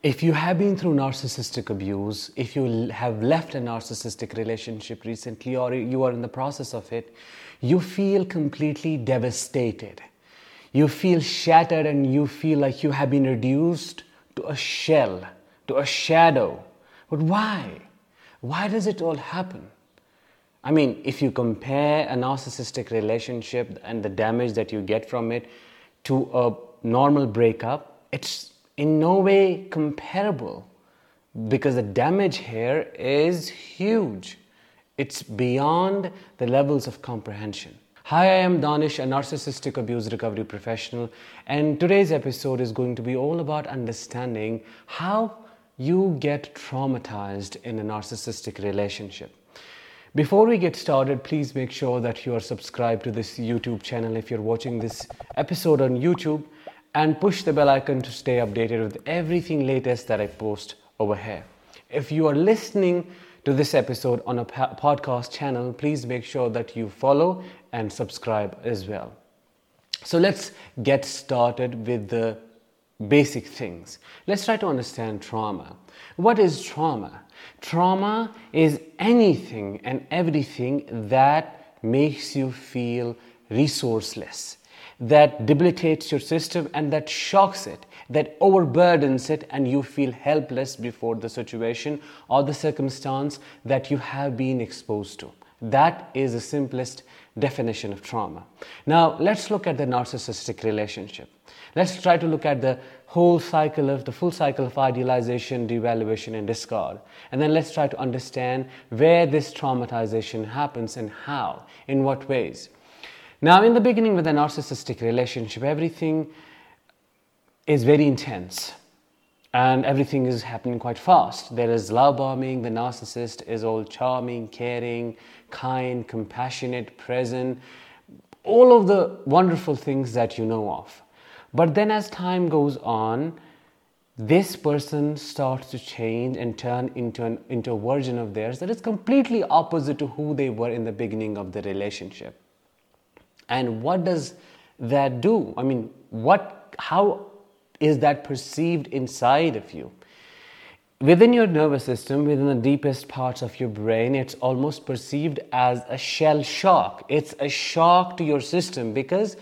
If you have been through narcissistic abuse, if you have left a narcissistic relationship recently, or you are in the process of it, you feel completely devastated. You feel shattered and you feel like you have been reduced to a shell, to a shadow. But why? Why does it all happen? I mean, if you compare a narcissistic relationship and the damage that you get from it to a normal breakup, it's in no way comparable because the damage here is huge. It's beyond the levels of comprehension. Hi, I am Danish, a narcissistic abuse recovery professional, and today's episode is going to be all about understanding how you get traumatized in a narcissistic relationship. Before we get started, please make sure that you are subscribed to this YouTube channel if you're watching this episode on YouTube and push the bell icon to stay updated with everything latest that I post over here. If you are listening to this episode on a podcast channel, please make sure that you follow and subscribe as well. So let's get started with the basic things. Let's try to understand trauma. What is trauma? Trauma is anything and everything that makes you feel resourceless that debilitates your system and that shocks it, that overburdens it, and you feel helpless before the situation or the circumstance that you have been exposed to. That is the simplest definition of trauma. Now, let's look at the narcissistic relationship. Let's try to look at the whole cycle of the full cycle of idealization, devaluation, and discard. And then let's try to understand where this traumatization happens and how, in what ways. Now, in the beginning with a narcissistic relationship, everything is very intense and everything is happening quite fast. There is love bombing, the narcissist is all charming, caring, kind, compassionate, present, all of the wonderful things that you know of. But then, as time goes on, this person starts to change and turn into, an, into a version of theirs that is completely opposite to who they were in the beginning of the relationship. And what does that do? I mean, what, how is that perceived inside of you? Within your nervous system, within the deepest parts of your brain, it's almost perceived as a shell shock. It's a shock to your system because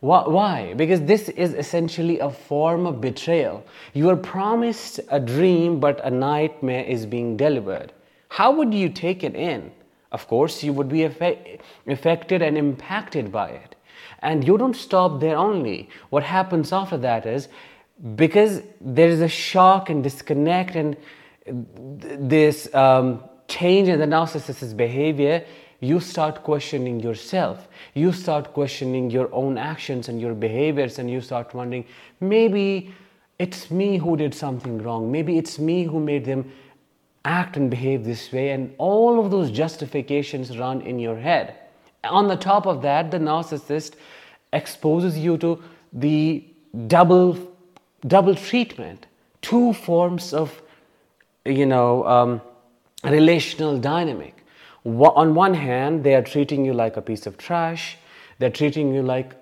why? Because this is essentially a form of betrayal. You are promised a dream, but a nightmare is being delivered. How would you take it in? Of course, you would be affected and impacted by it. And you don't stop there only. What happens after that is because there is a shock and disconnect and this um, change in the narcissist's behavior, you start questioning yourself. You start questioning your own actions and your behaviors, and you start wondering maybe it's me who did something wrong. Maybe it's me who made them act and behave this way, and all of those justifications run in your head. On the top of that, the narcissist exposes you to the double double treatment, two forms of you know um, relational dynamic. On one hand, they are treating you like a piece of trash. They're treating you like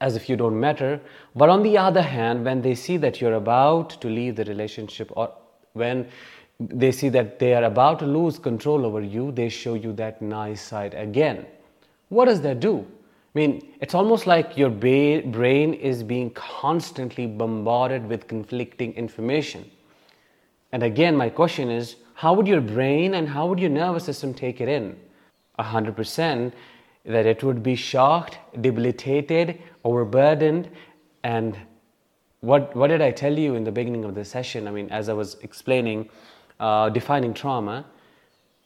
as if you don't matter. But on the other hand, when they see that you're about to leave the relationship or when they see that they are about to lose control over you, they show you that nice side again. What does that do? I mean, it's almost like your ba- brain is being constantly bombarded with conflicting information. And again, my question is how would your brain and how would your nervous system take it in? 100% that it would be shocked, debilitated, overburdened, and what, what did I tell you in the beginning of the session? I mean, as I was explaining, uh, defining trauma,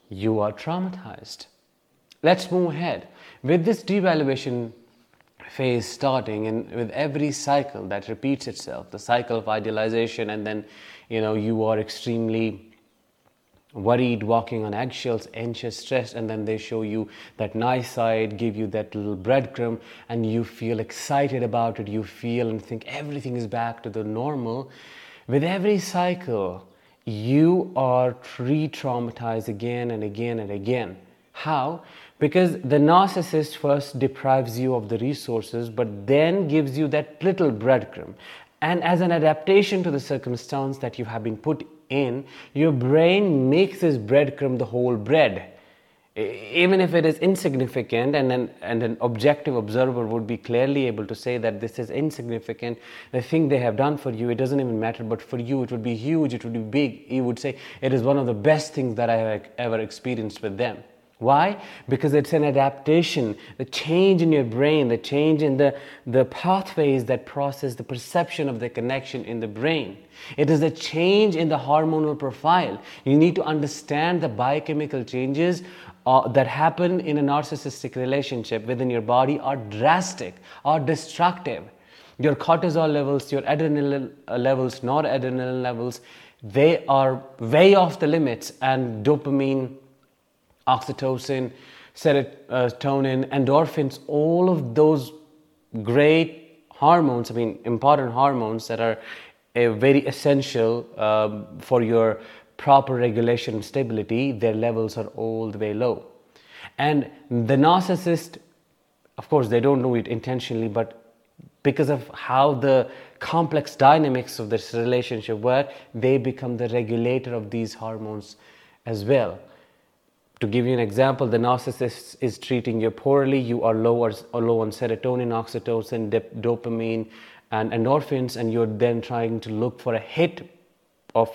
you are traumatized. Let's move ahead. With this devaluation phase starting and with every cycle that repeats itself, the cycle of idealization, and then you know you are extremely worried, walking on eggshells, anxious, stressed, and then they show you that nice side, give you that little breadcrumb, and you feel excited about it. You feel and think everything is back to the normal. With every cycle, you are re traumatized again and again and again. How? Because the narcissist first deprives you of the resources, but then gives you that little breadcrumb. And as an adaptation to the circumstance that you have been put in, your brain makes this breadcrumb the whole bread even if it is insignificant and an, and an objective observer would be clearly able to say that this is insignificant the thing they have done for you it doesn't even matter but for you it would be huge it would be big. You would say it is one of the best things that i have ever experienced with them why? Because it's an adaptation, the change in your brain, the change in the, the pathways that process the perception of the connection in the brain. It is a change in the hormonal profile. You need to understand the biochemical changes uh, that happen in a narcissistic relationship within your body are drastic, are destructive. Your cortisol levels, your adrenaline uh, levels, noradrenaline levels, they are way off the limits, and dopamine, oxytocin, serotonin, endorphins, all of those great hormones, I mean, important hormones that are uh, very essential um, for your proper regulation and stability, their levels are all the way low. And the narcissist, of course, they don't do it intentionally, but because of how the complex dynamics of this relationship work, they become the regulator of these hormones as well. To give you an example, the narcissist is treating you poorly, you are low, or, low on serotonin, oxytocin, dopamine, and endorphins, and you're then trying to look for a hit of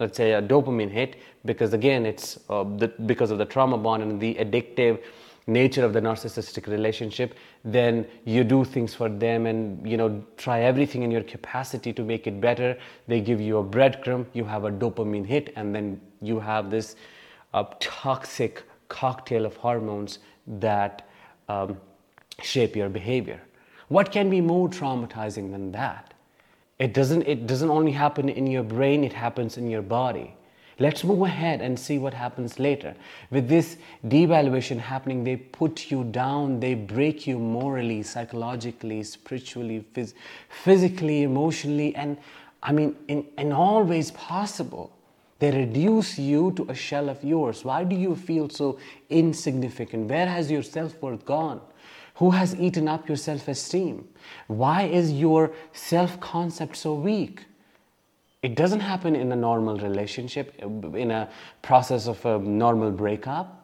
let's say a dopamine hit because again it's uh, the, because of the trauma bond and the addictive nature of the narcissistic relationship then you do things for them and you know try everything in your capacity to make it better. They give you a breadcrumb. You have a dopamine hit and then you have this uh, toxic cocktail of hormones that um, shape your behavior what can be more traumatizing than that it doesn't, it doesn't only happen in your brain, it happens in your body. Let's move ahead and see what happens later. With this devaluation happening, they put you down, they break you morally, psychologically, spiritually, phys- physically, emotionally, and I mean, in, in all ways possible. They reduce you to a shell of yours. Why do you feel so insignificant? Where has your self worth gone? Who has eaten up your self esteem? Why is your self concept so weak? It doesn't happen in a normal relationship, in a process of a normal breakup.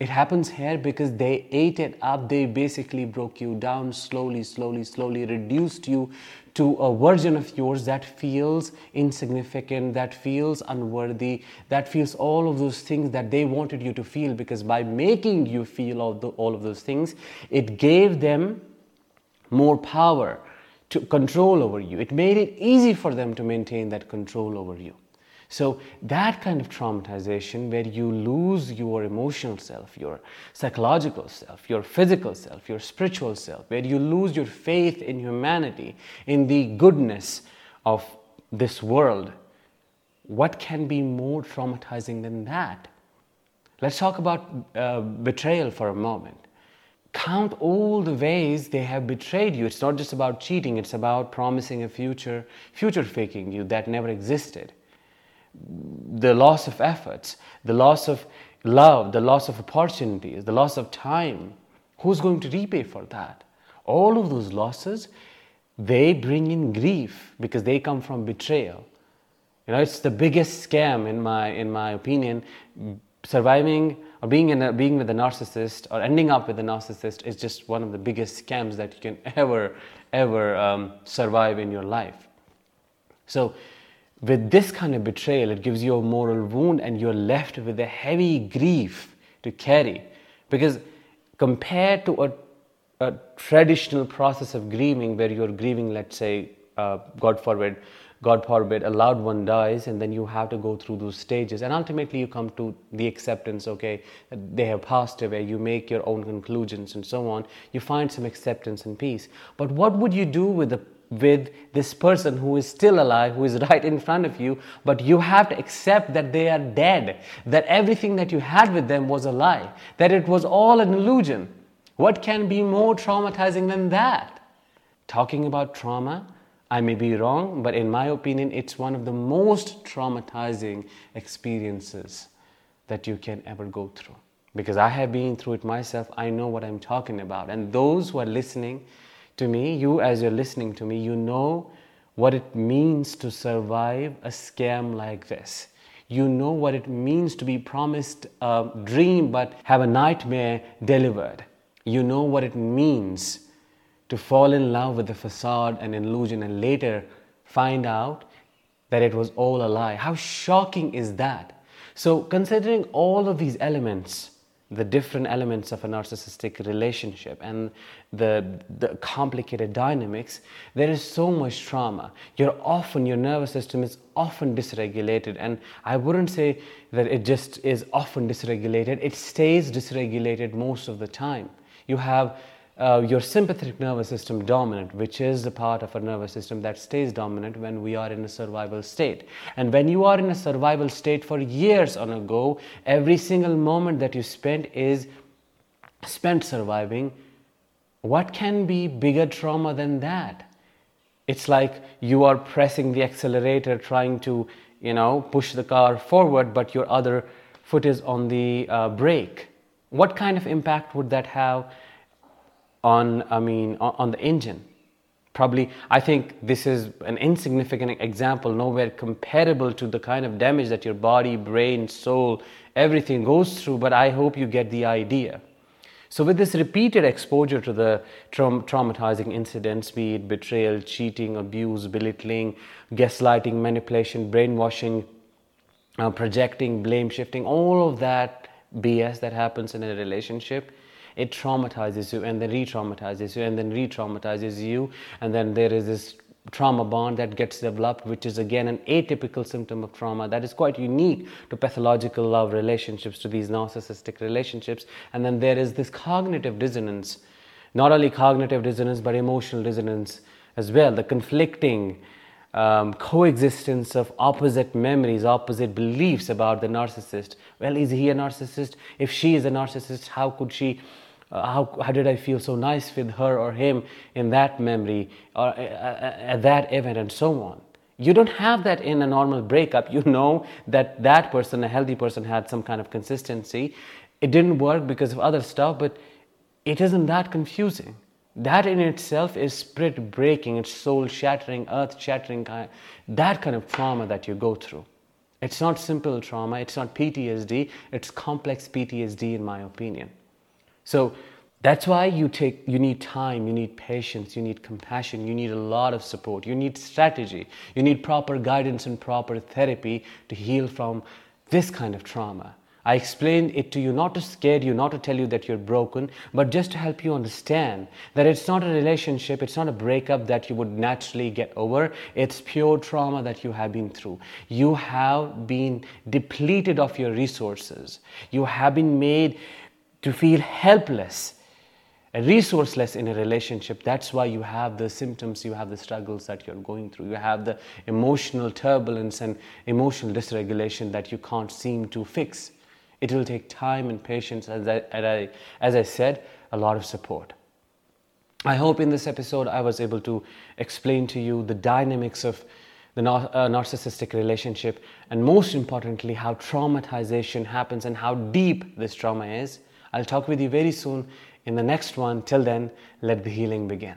It happens here because they ate it up. They basically broke you down slowly, slowly, slowly, reduced you to a version of yours that feels insignificant, that feels unworthy, that feels all of those things that they wanted you to feel. Because by making you feel all, the, all of those things, it gave them more power to control over you. It made it easy for them to maintain that control over you. So, that kind of traumatization where you lose your emotional self, your psychological self, your physical self, your spiritual self, where you lose your faith in humanity, in the goodness of this world, what can be more traumatizing than that? Let's talk about uh, betrayal for a moment. Count all the ways they have betrayed you. It's not just about cheating, it's about promising a future, future faking you that never existed the loss of efforts, the loss of love, the loss of opportunities, the loss of time. Who's going to repay for that? All of those losses, they bring in grief because they come from betrayal. You know, it's the biggest scam in my in my opinion. Surviving or being in a, being with a narcissist or ending up with a narcissist is just one of the biggest scams that you can ever ever um, survive in your life. So with this kind of betrayal, it gives you a moral wound and you're left with a heavy grief to carry. Because compared to a, a traditional process of grieving, where you're grieving, let's say, uh, God forbid, God forbid, a loved one dies, and then you have to go through those stages. And ultimately, you come to the acceptance okay, they have passed away. You make your own conclusions and so on. You find some acceptance and peace. But what would you do with the with this person who is still alive, who is right in front of you, but you have to accept that they are dead, that everything that you had with them was a lie, that it was all an illusion. What can be more traumatizing than that? Talking about trauma, I may be wrong, but in my opinion, it's one of the most traumatizing experiences that you can ever go through. Because I have been through it myself, I know what I'm talking about. And those who are listening, to me, you as you're listening to me, you know what it means to survive a scam like this. You know what it means to be promised a dream but have a nightmare delivered. You know what it means to fall in love with the facade and illusion and later find out that it was all a lie. How shocking is that? So, considering all of these elements, the different elements of a narcissistic relationship and the, the complicated dynamics, there is so much trauma. You're often, your nervous system is often dysregulated. And I wouldn't say that it just is often dysregulated, it stays dysregulated most of the time. You have uh, your sympathetic nervous system dominant, which is the part of our nervous system that stays dominant when we are in a survival state. And when you are in a survival state for years on a go, every single moment that you spend is spent surviving. What can be bigger trauma than that? It's like you are pressing the accelerator, trying to, you know, push the car forward, but your other foot is on the uh, brake. What kind of impact would that have? On, I mean, on, on the engine. Probably, I think this is an insignificant example, nowhere comparable to the kind of damage that your body, brain, soul, everything goes through, but I hope you get the idea. So, with this repeated exposure to the tra- traumatizing incidents, be it betrayal, cheating, abuse, belittling, gaslighting, manipulation, brainwashing, uh, projecting, blame shifting, all of that BS that happens in a relationship, it traumatizes you and then re traumatizes you and then re traumatizes you. And then there is this trauma bond that gets developed, which is again an atypical symptom of trauma that is quite unique to pathological love relationships, to these narcissistic relationships. And then there is this cognitive dissonance, not only cognitive dissonance, but emotional dissonance as well, the conflicting. Um, coexistence of opposite memories, opposite beliefs about the narcissist. Well, is he a narcissist? If she is a narcissist, how could she uh, how, how did I feel so nice with her or him in that memory or uh, uh, at that event and so on. You don't have that in a normal breakup. You know that that person, a healthy person, had some kind of consistency. It didn't work because of other stuff, but it isn't that confusing. That in itself is spirit breaking, it's soul shattering, earth shattering, that kind of trauma that you go through. It's not simple trauma, it's not PTSD, it's complex PTSD, in my opinion. So that's why you take you need time, you need patience, you need compassion, you need a lot of support, you need strategy, you need proper guidance and proper therapy to heal from this kind of trauma. I explained it to you not to scare you, not to tell you that you're broken, but just to help you understand that it's not a relationship, it's not a breakup that you would naturally get over. It's pure trauma that you have been through. You have been depleted of your resources. You have been made to feel helpless and resourceless in a relationship. That's why you have the symptoms you have the struggles that you're going through. You have the emotional turbulence and emotional dysregulation that you can't seem to fix. It will take time and patience as I, as I, as I said a lot of support. I hope in this episode i was able to explain to you the dynamics of the uh, narcissistic relationship and most importantly how traumatization happens and how deep this trauma is I'll talk with you very soon in the next one. Till then, let the healing begin.